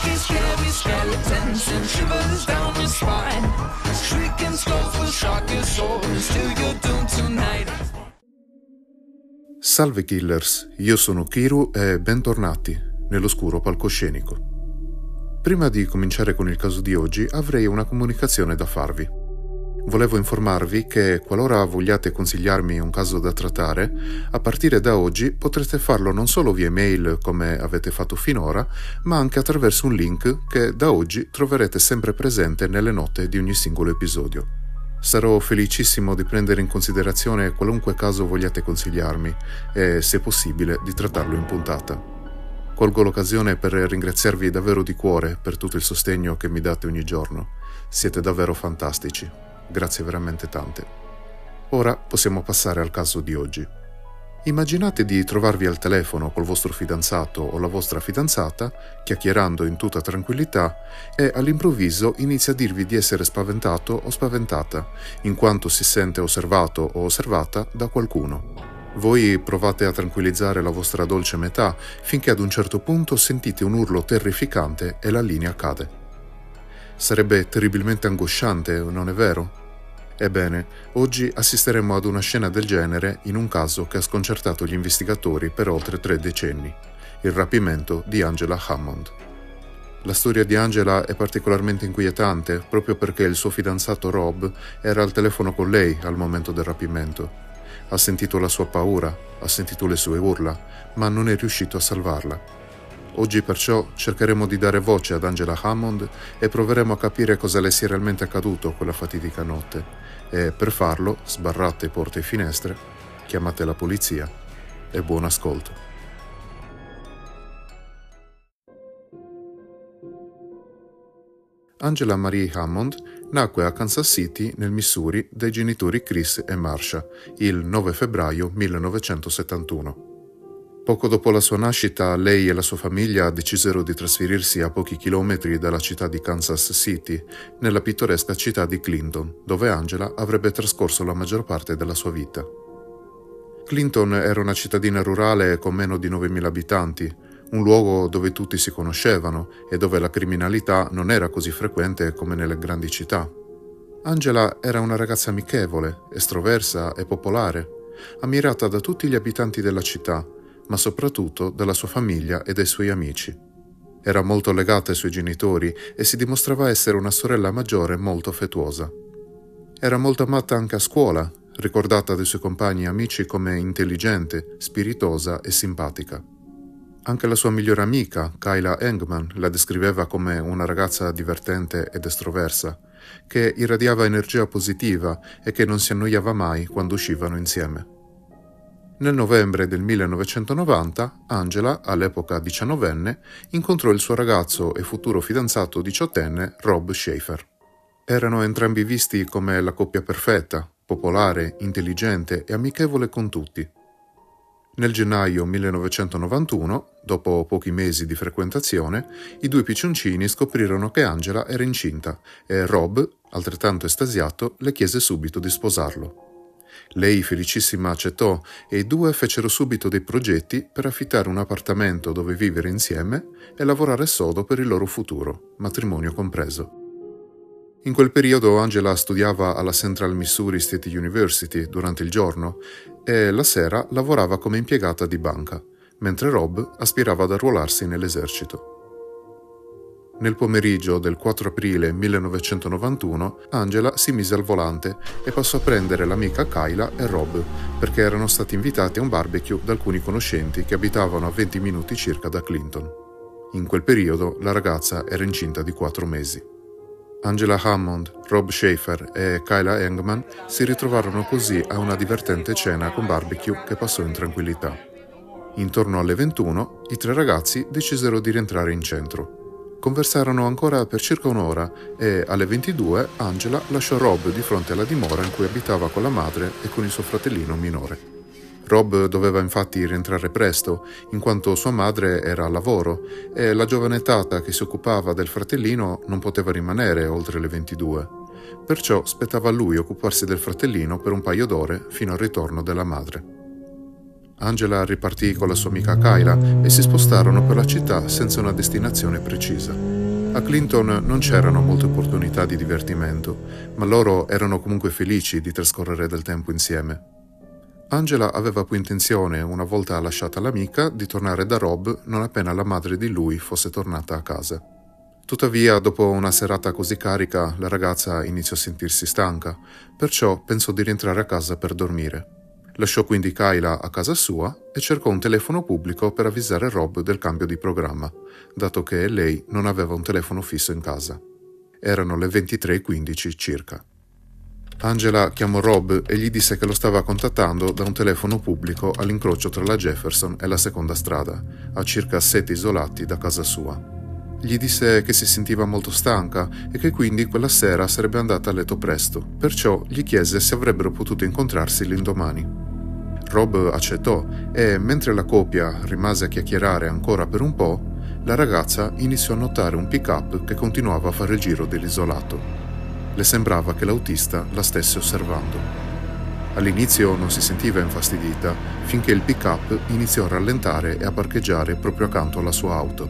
spooky, scary skeletons and shivers down your spine. Shrieking skulls with sharky swords till you're doomed tonight. Salve killers, io sono Kiru e bentornati nell'oscuro palcoscenico. Prima di cominciare con il caso di oggi avrei una comunicazione da farvi. Volevo informarvi che qualora vogliate consigliarmi un caso da trattare, a partire da oggi potrete farlo non solo via mail come avete fatto finora, ma anche attraverso un link che da oggi troverete sempre presente nelle note di ogni singolo episodio. Sarò felicissimo di prendere in considerazione qualunque caso vogliate consigliarmi e, se possibile, di trattarlo in puntata. Colgo l'occasione per ringraziarvi davvero di cuore per tutto il sostegno che mi date ogni giorno. Siete davvero fantastici. Grazie veramente tante. Ora possiamo passare al caso di oggi. Immaginate di trovarvi al telefono col vostro fidanzato o la vostra fidanzata, chiacchierando in tutta tranquillità, e all'improvviso inizia a dirvi di essere spaventato o spaventata, in quanto si sente osservato o osservata da qualcuno. Voi provate a tranquillizzare la vostra dolce metà finché ad un certo punto sentite un urlo terrificante e la linea cade. Sarebbe terribilmente angosciante, non è vero? Ebbene, oggi assisteremo ad una scena del genere in un caso che ha sconcertato gli investigatori per oltre tre decenni, il rapimento di Angela Hammond. La storia di Angela è particolarmente inquietante proprio perché il suo fidanzato Rob era al telefono con lei al momento del rapimento. Ha sentito la sua paura, ha sentito le sue urla, ma non è riuscito a salvarla. Oggi perciò cercheremo di dare voce ad Angela Hammond e proveremo a capire cosa le sia realmente accaduto quella fatidica notte e per farlo sbarrate porte e finestre, chiamate la polizia e buon ascolto. Angela Marie Hammond nacque a Kansas City, nel Missouri, dai genitori Chris e Marsha il 9 febbraio 1971. Poco dopo la sua nascita, lei e la sua famiglia decisero di trasferirsi a pochi chilometri dalla città di Kansas City, nella pittoresca città di Clinton, dove Angela avrebbe trascorso la maggior parte della sua vita. Clinton era una cittadina rurale con meno di 9.000 abitanti, un luogo dove tutti si conoscevano e dove la criminalità non era così frequente come nelle grandi città. Angela era una ragazza amichevole, estroversa e popolare, ammirata da tutti gli abitanti della città ma soprattutto dalla sua famiglia e dai suoi amici. Era molto legata ai suoi genitori e si dimostrava essere una sorella maggiore molto affettuosa. Era molto amata anche a scuola, ricordata dai suoi compagni e amici come intelligente, spiritosa e simpatica. Anche la sua migliore amica, Kyla Engman, la descriveva come una ragazza divertente ed estroversa, che irradiava energia positiva e che non si annoiava mai quando uscivano insieme. Nel novembre del 1990, Angela, all'epoca diciannovenne, incontrò il suo ragazzo e futuro fidanzato diciottenne Rob Schaefer. Erano entrambi visti come la coppia perfetta, popolare, intelligente e amichevole con tutti. Nel gennaio 1991, dopo pochi mesi di frequentazione, i due piccioncini scoprirono che Angela era incinta e Rob, altrettanto estasiato, le chiese subito di sposarlo. Lei felicissima accettò e i due fecero subito dei progetti per affittare un appartamento dove vivere insieme e lavorare sodo per il loro futuro, matrimonio compreso. In quel periodo Angela studiava alla Central Missouri State University durante il giorno e la sera lavorava come impiegata di banca, mentre Rob aspirava ad arruolarsi nell'esercito. Nel pomeriggio del 4 aprile 1991 Angela si mise al volante e passò a prendere l'amica Kyla e Rob perché erano stati invitati a un barbecue da alcuni conoscenti che abitavano a 20 minuti circa da Clinton. In quel periodo la ragazza era incinta di 4 mesi. Angela Hammond, Rob Schaefer e Kyla Engman si ritrovarono così a una divertente cena con barbecue che passò in tranquillità. Intorno alle 21 i tre ragazzi decisero di rientrare in centro Conversarono ancora per circa un'ora e alle 22 Angela lasciò Rob di fronte alla dimora in cui abitava con la madre e con il suo fratellino minore. Rob doveva infatti rientrare presto, in quanto sua madre era al lavoro e la giovane tata che si occupava del fratellino non poteva rimanere oltre le 22. Perciò spettava a lui occuparsi del fratellino per un paio d'ore fino al ritorno della madre. Angela ripartì con la sua amica Kyla e si spostarono per la città senza una destinazione precisa. A Clinton non c'erano molte opportunità di divertimento, ma loro erano comunque felici di trascorrere del tempo insieme. Angela aveva poi intenzione, una volta lasciata l'amica, di tornare da Rob non appena la madre di lui fosse tornata a casa. Tuttavia, dopo una serata così carica, la ragazza iniziò a sentirsi stanca, perciò pensò di rientrare a casa per dormire. Lasciò quindi Kyla a casa sua e cercò un telefono pubblico per avvisare Rob del cambio di programma, dato che lei non aveva un telefono fisso in casa. Erano le 23.15 circa. Angela chiamò Rob e gli disse che lo stava contattando da un telefono pubblico all'incrocio tra la Jefferson e la seconda strada, a circa sette isolati da casa sua. Gli disse che si sentiva molto stanca e che quindi quella sera sarebbe andata a letto presto, perciò gli chiese se avrebbero potuto incontrarsi l'indomani. Rob accettò e, mentre la coppia rimase a chiacchierare ancora per un po', la ragazza iniziò a notare un pick-up che continuava a fare il giro dell'isolato. Le sembrava che l'autista la stesse osservando. All'inizio non si sentiva infastidita finché il pick-up iniziò a rallentare e a parcheggiare proprio accanto alla sua auto.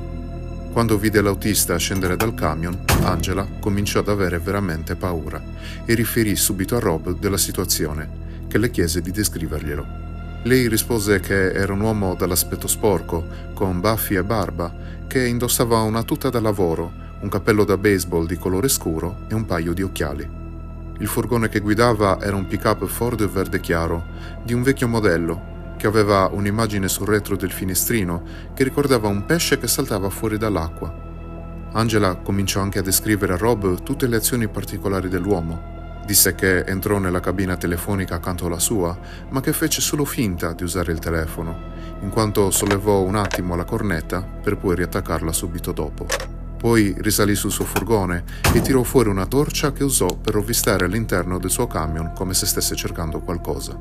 Quando vide l'autista scendere dal camion, Angela cominciò ad avere veramente paura e riferì subito a Rob della situazione, che le chiese di descriverglielo. Lei rispose che era un uomo dall'aspetto sporco, con baffi e barba, che indossava una tuta da lavoro, un cappello da baseball di colore scuro e un paio di occhiali. Il furgone che guidava era un pick-up Ford verde chiaro, di un vecchio modello, che aveva un'immagine sul retro del finestrino che ricordava un pesce che saltava fuori dall'acqua. Angela cominciò anche a descrivere a Rob tutte le azioni particolari dell'uomo. Disse che entrò nella cabina telefonica accanto alla sua, ma che fece solo finta di usare il telefono, in quanto sollevò un attimo la cornetta per poi riattaccarla subito dopo. Poi risalì sul suo furgone e tirò fuori una torcia che usò per rovistare all'interno del suo camion come se stesse cercando qualcosa.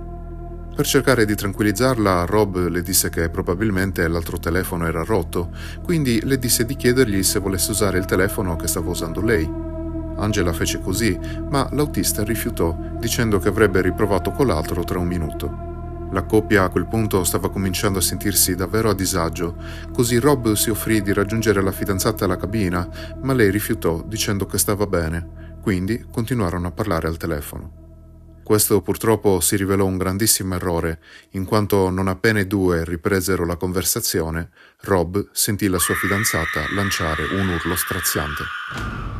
Per cercare di tranquillizzarla, Rob le disse che probabilmente l'altro telefono era rotto, quindi le disse di chiedergli se volesse usare il telefono che stava usando lei. Angela fece così, ma l'autista rifiutò, dicendo che avrebbe riprovato con l'altro tra un minuto. La coppia a quel punto stava cominciando a sentirsi davvero a disagio, così Rob si offrì di raggiungere la fidanzata alla cabina, ma lei rifiutò dicendo che stava bene, quindi continuarono a parlare al telefono. Questo purtroppo si rivelò un grandissimo errore, in quanto non appena i due ripresero la conversazione, Rob sentì la sua fidanzata lanciare un urlo straziante.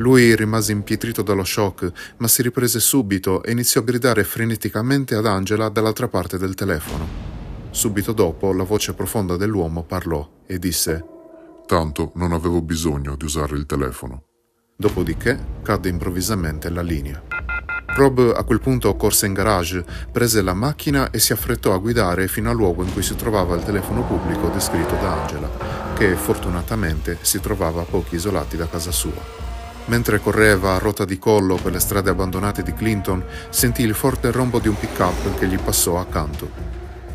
Lui rimase impietrito dallo shock, ma si riprese subito e iniziò a gridare freneticamente ad Angela dall'altra parte del telefono. Subito dopo la voce profonda dell'uomo parlò e disse Tanto non avevo bisogno di usare il telefono. Dopodiché cadde improvvisamente la linea. Rob a quel punto corse in garage, prese la macchina e si affrettò a guidare fino al luogo in cui si trovava il telefono pubblico descritto da Angela, che fortunatamente si trovava a pochi isolati da casa sua. Mentre correva a rota di collo per le strade abbandonate di Clinton, sentì il forte rombo di un pick-up che gli passò accanto.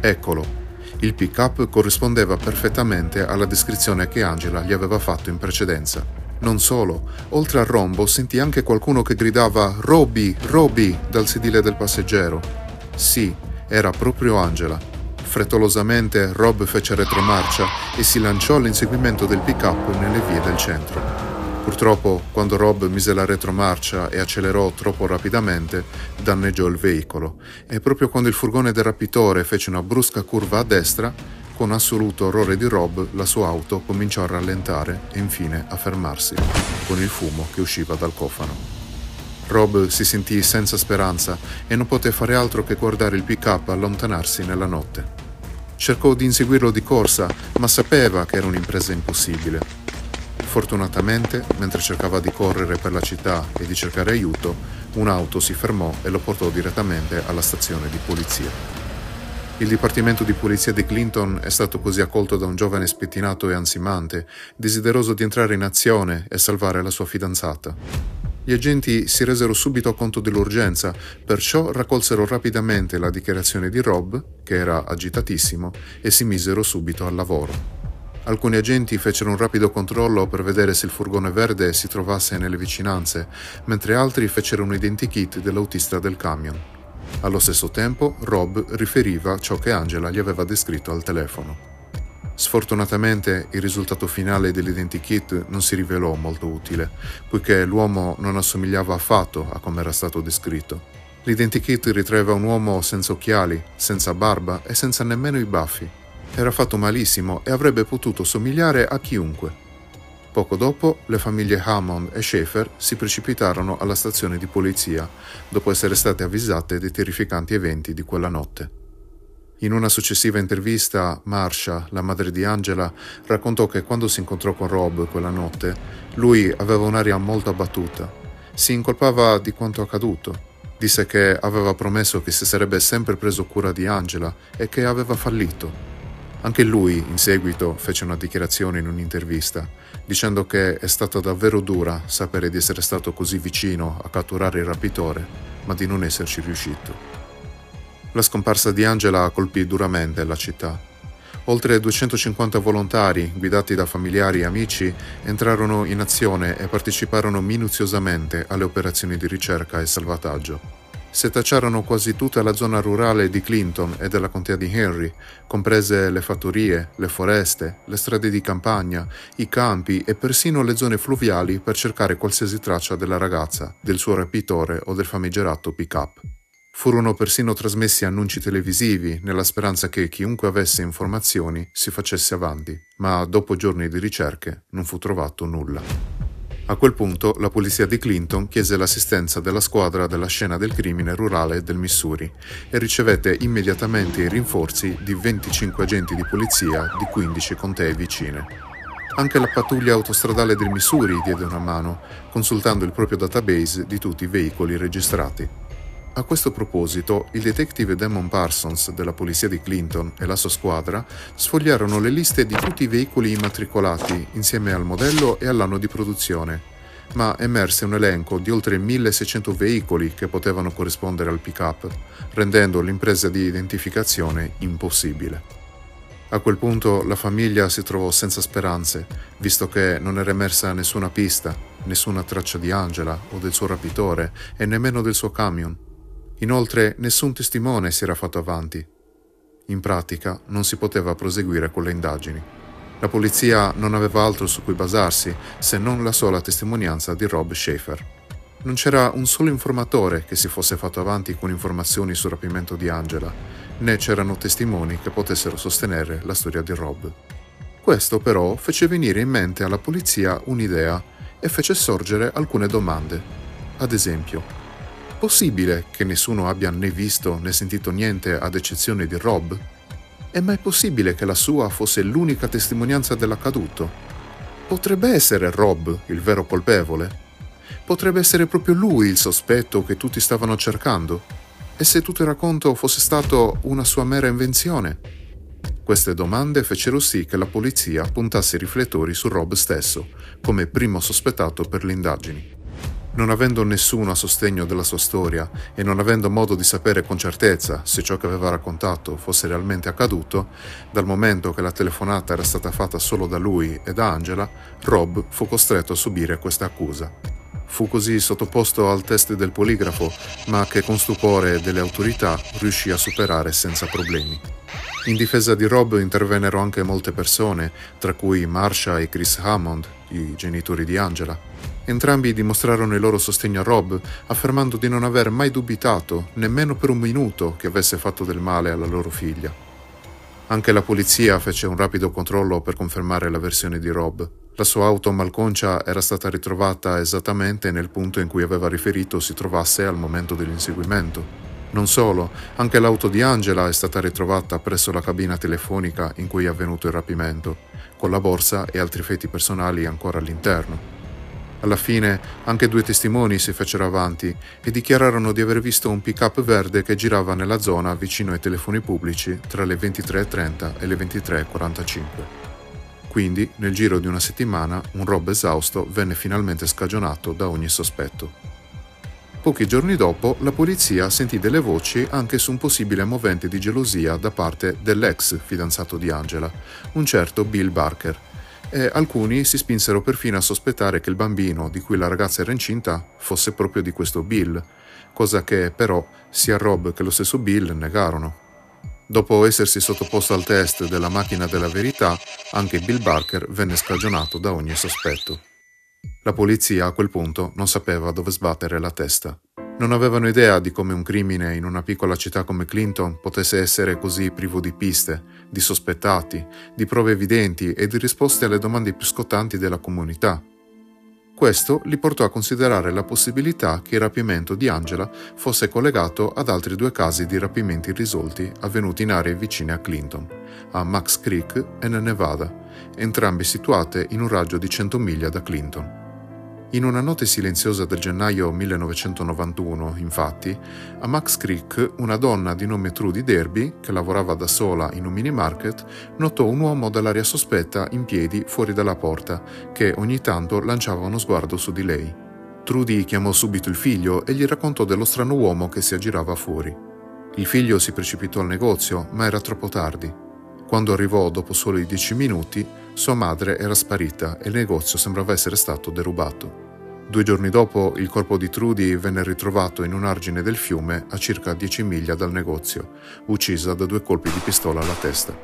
Eccolo. Il pick-up corrispondeva perfettamente alla descrizione che Angela gli aveva fatto in precedenza. Non solo, oltre al rombo sentì anche qualcuno che gridava Roby, Roby dal sedile del passeggero. Sì, era proprio Angela. Frettolosamente Rob fece retromarcia e si lanciò all'inseguimento del pick-up nelle vie del centro. Purtroppo, quando Rob mise la retromarcia e accelerò troppo rapidamente, danneggiò il veicolo e proprio quando il furgone del rapitore fece una brusca curva a destra, con assoluto orrore di Rob, la sua auto cominciò a rallentare e infine a fermarsi, con il fumo che usciva dal cofano. Rob si sentì senza speranza e non poté fare altro che guardare il pick-up allontanarsi nella notte. Cercò di inseguirlo di corsa, ma sapeva che era un'impresa impossibile. Fortunatamente, mentre cercava di correre per la città e di cercare aiuto, un'auto si fermò e lo portò direttamente alla stazione di polizia. Il Dipartimento di Polizia di Clinton è stato così accolto da un giovane spettinato e ansimante, desideroso di entrare in azione e salvare la sua fidanzata. Gli agenti si resero subito conto dell'urgenza, perciò raccolsero rapidamente la dichiarazione di Rob, che era agitatissimo, e si misero subito al lavoro. Alcuni agenti fecero un rapido controllo per vedere se il furgone verde si trovasse nelle vicinanze, mentre altri fecero un identikit dell'autista del camion. Allo stesso tempo, Rob riferiva ciò che Angela gli aveva descritto al telefono. Sfortunatamente il risultato finale dell'identikit non si rivelò molto utile, poiché l'uomo non assomigliava affatto a come era stato descritto. L'identikit ritraeva un uomo senza occhiali, senza barba e senza nemmeno i baffi. Era fatto malissimo e avrebbe potuto somigliare a chiunque. Poco dopo, le famiglie Hammond e Schaefer si precipitarono alla stazione di polizia, dopo essere state avvisate dei terrificanti eventi di quella notte. In una successiva intervista, Marsha, la madre di Angela, raccontò che quando si incontrò con Rob quella notte, lui aveva un'aria molto abbattuta. Si incolpava di quanto accaduto. Disse che aveva promesso che si sarebbe sempre preso cura di Angela e che aveva fallito. Anche lui, in seguito, fece una dichiarazione in un'intervista, dicendo che è stata davvero dura sapere di essere stato così vicino a catturare il rapitore, ma di non esserci riuscito. La scomparsa di Angela colpì duramente la città. Oltre 250 volontari, guidati da familiari e amici, entrarono in azione e parteciparono minuziosamente alle operazioni di ricerca e salvataggio. Setacciarono quasi tutta la zona rurale di Clinton e della contea di Henry, comprese le fattorie, le foreste, le strade di campagna, i campi e persino le zone fluviali per cercare qualsiasi traccia della ragazza, del suo rapitore o del famigerato pick-up. Furono persino trasmessi annunci televisivi nella speranza che chiunque avesse informazioni si facesse avanti, ma dopo giorni di ricerche non fu trovato nulla. A quel punto la polizia di Clinton chiese l'assistenza della squadra della scena del crimine rurale del Missouri e ricevette immediatamente i rinforzi di 25 agenti di polizia di 15 contee vicine. Anche la pattuglia autostradale del Missouri diede una mano, consultando il proprio database di tutti i veicoli registrati. A questo proposito, il detective Damon Parsons della polizia di Clinton e la sua squadra sfogliarono le liste di tutti i veicoli immatricolati insieme al modello e all'anno di produzione, ma emerse un elenco di oltre 1600 veicoli che potevano corrispondere al pick-up, rendendo l'impresa di identificazione impossibile. A quel punto la famiglia si trovò senza speranze, visto che non era emersa nessuna pista, nessuna traccia di Angela o del suo rapitore e nemmeno del suo camion. Inoltre nessun testimone si era fatto avanti. In pratica non si poteva proseguire con le indagini. La polizia non aveva altro su cui basarsi se non la sola testimonianza di Rob Schaefer. Non c'era un solo informatore che si fosse fatto avanti con informazioni sul rapimento di Angela, né c'erano testimoni che potessero sostenere la storia di Rob. Questo però fece venire in mente alla polizia un'idea e fece sorgere alcune domande. Ad esempio, Possibile che nessuno abbia né visto né sentito niente ad eccezione di Rob? È mai possibile che la sua fosse l'unica testimonianza dell'accaduto? Potrebbe essere Rob il vero colpevole? Potrebbe essere proprio lui il sospetto che tutti stavano cercando? E se tutto il racconto fosse stato una sua mera invenzione? Queste domande fecero sì che la polizia puntasse i riflettori su Rob stesso, come primo sospettato per le indagini. Non avendo nessuno a sostegno della sua storia e non avendo modo di sapere con certezza se ciò che aveva raccontato fosse realmente accaduto, dal momento che la telefonata era stata fatta solo da lui e da Angela, Rob fu costretto a subire questa accusa. Fu così sottoposto al test del poligrafo, ma che con stupore delle autorità riuscì a superare senza problemi. In difesa di Rob intervennero anche molte persone, tra cui Marsha e Chris Hammond, i genitori di Angela. Entrambi dimostrarono il loro sostegno a Rob, affermando di non aver mai dubitato, nemmeno per un minuto, che avesse fatto del male alla loro figlia. Anche la polizia fece un rapido controllo per confermare la versione di Rob. La sua auto malconcia era stata ritrovata esattamente nel punto in cui aveva riferito si trovasse al momento dell'inseguimento. Non solo, anche l'auto di Angela è stata ritrovata presso la cabina telefonica in cui è avvenuto il rapimento, con la borsa e altri effetti personali ancora all'interno. Alla fine anche due testimoni si fecero avanti e dichiararono di aver visto un pick-up verde che girava nella zona vicino ai telefoni pubblici tra le 23.30 e le 23.45. Quindi, nel giro di una settimana, un Rob esausto venne finalmente scagionato da ogni sospetto. Pochi giorni dopo, la polizia sentì delle voci anche su un possibile movente di gelosia da parte dell'ex fidanzato di Angela, un certo Bill Barker, e alcuni si spinsero perfino a sospettare che il bambino di cui la ragazza era incinta fosse proprio di questo Bill, cosa che però sia Rob che lo stesso Bill negarono. Dopo essersi sottoposto al test della macchina della verità, anche Bill Barker venne scagionato da ogni sospetto. La polizia a quel punto non sapeva dove sbattere la testa. Non avevano idea di come un crimine in una piccola città come Clinton potesse essere così privo di piste, di sospettati, di prove evidenti e di risposte alle domande più scottanti della comunità. Questo li portò a considerare la possibilità che il rapimento di Angela fosse collegato ad altri due casi di rapimenti irrisolti avvenuti in aree vicine a Clinton, a Max Creek e nel Nevada, entrambi situate in un raggio di 100 miglia da Clinton. In una notte silenziosa del gennaio 1991, infatti, a Max Creek una donna di nome Trudy Derby, che lavorava da sola in un mini market, notò un uomo dall'aria sospetta in piedi fuori dalla porta, che ogni tanto lanciava uno sguardo su di lei. Trudy chiamò subito il figlio e gli raccontò dello strano uomo che si aggirava fuori. Il figlio si precipitò al negozio, ma era troppo tardi. Quando arrivò dopo solo i dieci minuti, sua madre era sparita e il negozio sembrava essere stato derubato. Due giorni dopo il corpo di Trudy venne ritrovato in un argine del fiume a circa 10 miglia dal negozio, uccisa da due colpi di pistola alla testa.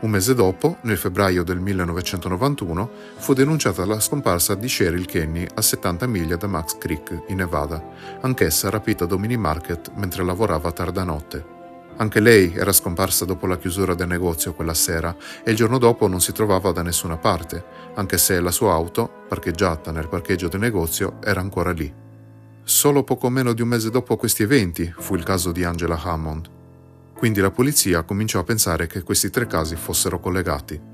Un mese dopo, nel febbraio del 1991, fu denunciata la scomparsa di Cheryl Kenny a 70 miglia da Max Creek, in Nevada, anch'essa rapita da mini market mentre lavorava tarda notte. Anche lei era scomparsa dopo la chiusura del negozio quella sera e il giorno dopo non si trovava da nessuna parte, anche se la sua auto, parcheggiata nel parcheggio del negozio, era ancora lì. Solo poco meno di un mese dopo questi eventi fu il caso di Angela Hammond. Quindi la polizia cominciò a pensare che questi tre casi fossero collegati.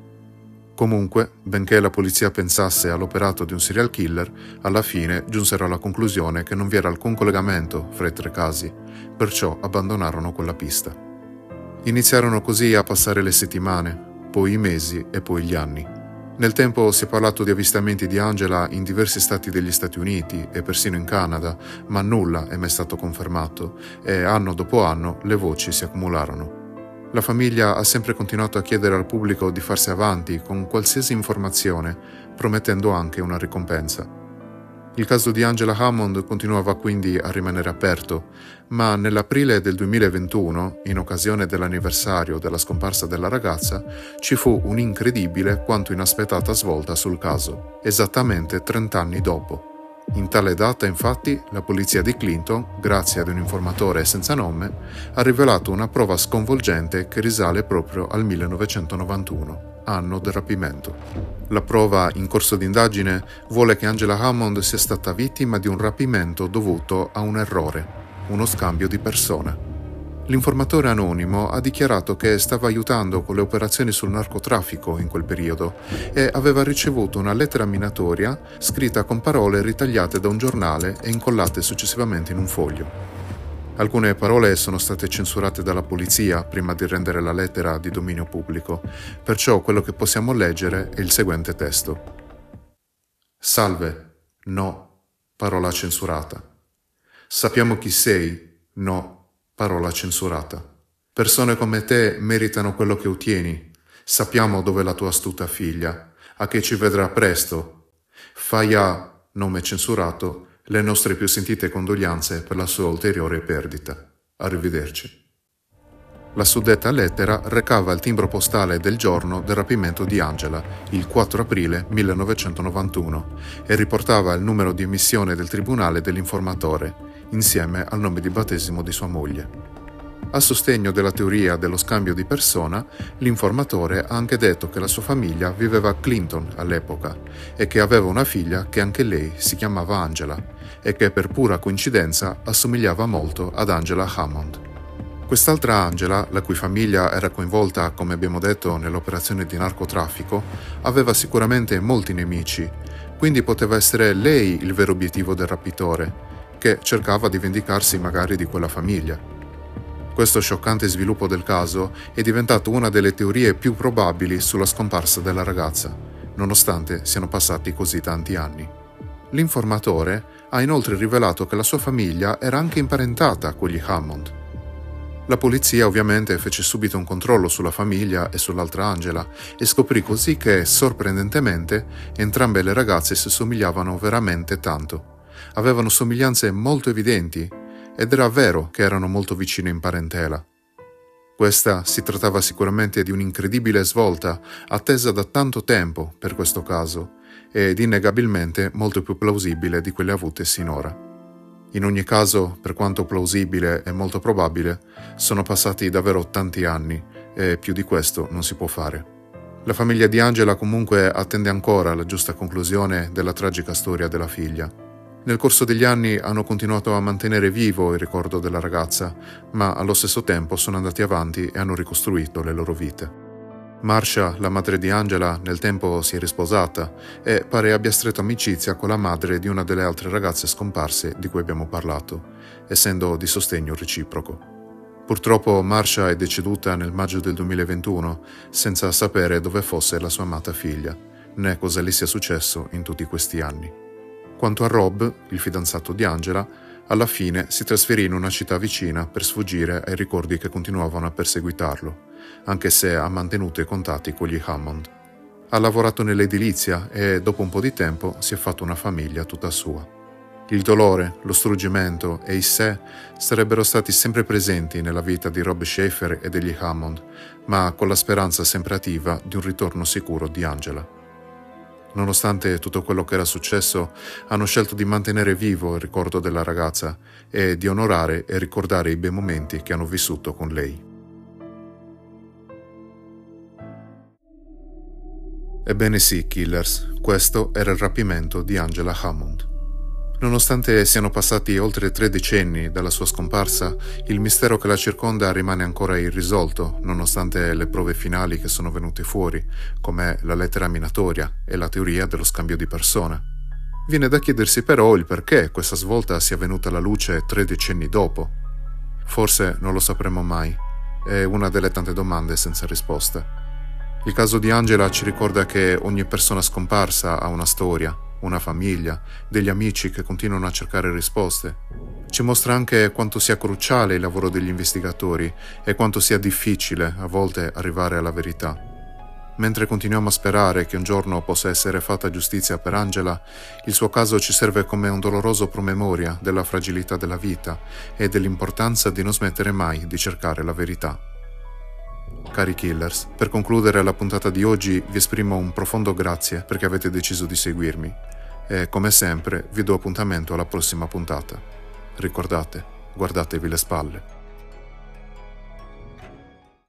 Comunque, benché la polizia pensasse all'operato di un serial killer, alla fine giunsero alla conclusione che non vi era alcun collegamento fra i tre casi, perciò abbandonarono quella pista. Iniziarono così a passare le settimane, poi i mesi e poi gli anni. Nel tempo si è parlato di avvistamenti di Angela in diversi stati degli Stati Uniti e persino in Canada, ma nulla è mai stato confermato e anno dopo anno le voci si accumularono. La famiglia ha sempre continuato a chiedere al pubblico di farsi avanti con qualsiasi informazione, promettendo anche una ricompensa. Il caso di Angela Hammond continuava quindi a rimanere aperto, ma nell'aprile del 2021, in occasione dell'anniversario della scomparsa della ragazza, ci fu un'incredibile quanto inaspettata svolta sul caso, esattamente 30 anni dopo. In tale data, infatti, la polizia di Clinton, grazie ad un informatore senza nome, ha rivelato una prova sconvolgente che risale proprio al 1991, anno del rapimento. La prova in corso d'indagine vuole che Angela Hammond sia stata vittima di un rapimento dovuto a un errore, uno scambio di persone. L'informatore anonimo ha dichiarato che stava aiutando con le operazioni sul narcotraffico in quel periodo e aveva ricevuto una lettera minatoria scritta con parole ritagliate da un giornale e incollate successivamente in un foglio. Alcune parole sono state censurate dalla polizia prima di rendere la lettera di dominio pubblico, perciò quello che possiamo leggere è il seguente testo. Salve, no, parola censurata. Sappiamo chi sei, no, parola censurata. Persone come te meritano quello che ottieni. Sappiamo dove la tua astuta figlia, a che ci vedrà presto. Fai a, nome censurato, le nostre più sentite condoglianze per la sua ulteriore perdita. Arrivederci. La suddetta lettera recava il timbro postale del giorno del rapimento di Angela, il 4 aprile 1991, e riportava il numero di emissione del tribunale dell'informatore, insieme al nome di battesimo di sua moglie. A sostegno della teoria dello scambio di persona, l'informatore ha anche detto che la sua famiglia viveva a Clinton all'epoca e che aveva una figlia che anche lei si chiamava Angela e che per pura coincidenza assomigliava molto ad Angela Hammond. Quest'altra Angela, la cui famiglia era coinvolta, come abbiamo detto, nell'operazione di narcotraffico, aveva sicuramente molti nemici, quindi poteva essere lei il vero obiettivo del rapitore, che cercava di vendicarsi magari di quella famiglia. Questo scioccante sviluppo del caso è diventato una delle teorie più probabili sulla scomparsa della ragazza, nonostante siano passati così tanti anni. L'informatore ha inoltre rivelato che la sua famiglia era anche imparentata con gli Hammond. La polizia ovviamente fece subito un controllo sulla famiglia e sull'altra Angela e scoprì così che, sorprendentemente, entrambe le ragazze si somigliavano veramente tanto avevano somiglianze molto evidenti ed era vero che erano molto vicine in parentela. Questa si trattava sicuramente di un'incredibile svolta attesa da tanto tempo per questo caso ed innegabilmente molto più plausibile di quelle avute sinora. In ogni caso, per quanto plausibile e molto probabile, sono passati davvero tanti anni e più di questo non si può fare. La famiglia di Angela comunque attende ancora la giusta conclusione della tragica storia della figlia. Nel corso degli anni hanno continuato a mantenere vivo il ricordo della ragazza, ma allo stesso tempo sono andati avanti e hanno ricostruito le loro vite. Marcia, la madre di Angela, nel tempo si è risposata e pare abbia stretto amicizia con la madre di una delle altre ragazze scomparse di cui abbiamo parlato, essendo di sostegno reciproco. Purtroppo Marcia è deceduta nel maggio del 2021 senza sapere dove fosse la sua amata figlia, né cosa le sia successo in tutti questi anni. Quanto a Rob, il fidanzato di Angela, alla fine si trasferì in una città vicina per sfuggire ai ricordi che continuavano a perseguitarlo anche se ha mantenuto i contatti con gli Hammond. Ha lavorato nell'edilizia e dopo un po' di tempo si è fatto una famiglia tutta sua. Il dolore, lo struggimento e i sé sarebbero stati sempre presenti nella vita di Rob Schaefer e degli Hammond, ma con la speranza sempre attiva di un ritorno sicuro di Angela. Nonostante tutto quello che era successo, hanno scelto di mantenere vivo il ricordo della ragazza e di onorare e ricordare i bei momenti che hanno vissuto con lei. Ebbene sì, Killers, questo era il rapimento di Angela Hammond. Nonostante siano passati oltre tre decenni dalla sua scomparsa, il mistero che la circonda rimane ancora irrisolto, nonostante le prove finali che sono venute fuori, come la lettera minatoria e la teoria dello scambio di persone. Viene da chiedersi però il perché questa svolta sia venuta alla luce tre decenni dopo. Forse non lo sapremo mai. È una delle tante domande senza risposta. Il caso di Angela ci ricorda che ogni persona scomparsa ha una storia, una famiglia, degli amici che continuano a cercare risposte. Ci mostra anche quanto sia cruciale il lavoro degli investigatori e quanto sia difficile a volte arrivare alla verità. Mentre continuiamo a sperare che un giorno possa essere fatta giustizia per Angela, il suo caso ci serve come un doloroso promemoria della fragilità della vita e dell'importanza di non smettere mai di cercare la verità. Cari killers, per concludere la puntata di oggi vi esprimo un profondo grazie perché avete deciso di seguirmi e come sempre vi do appuntamento alla prossima puntata. Ricordate, guardatevi le spalle.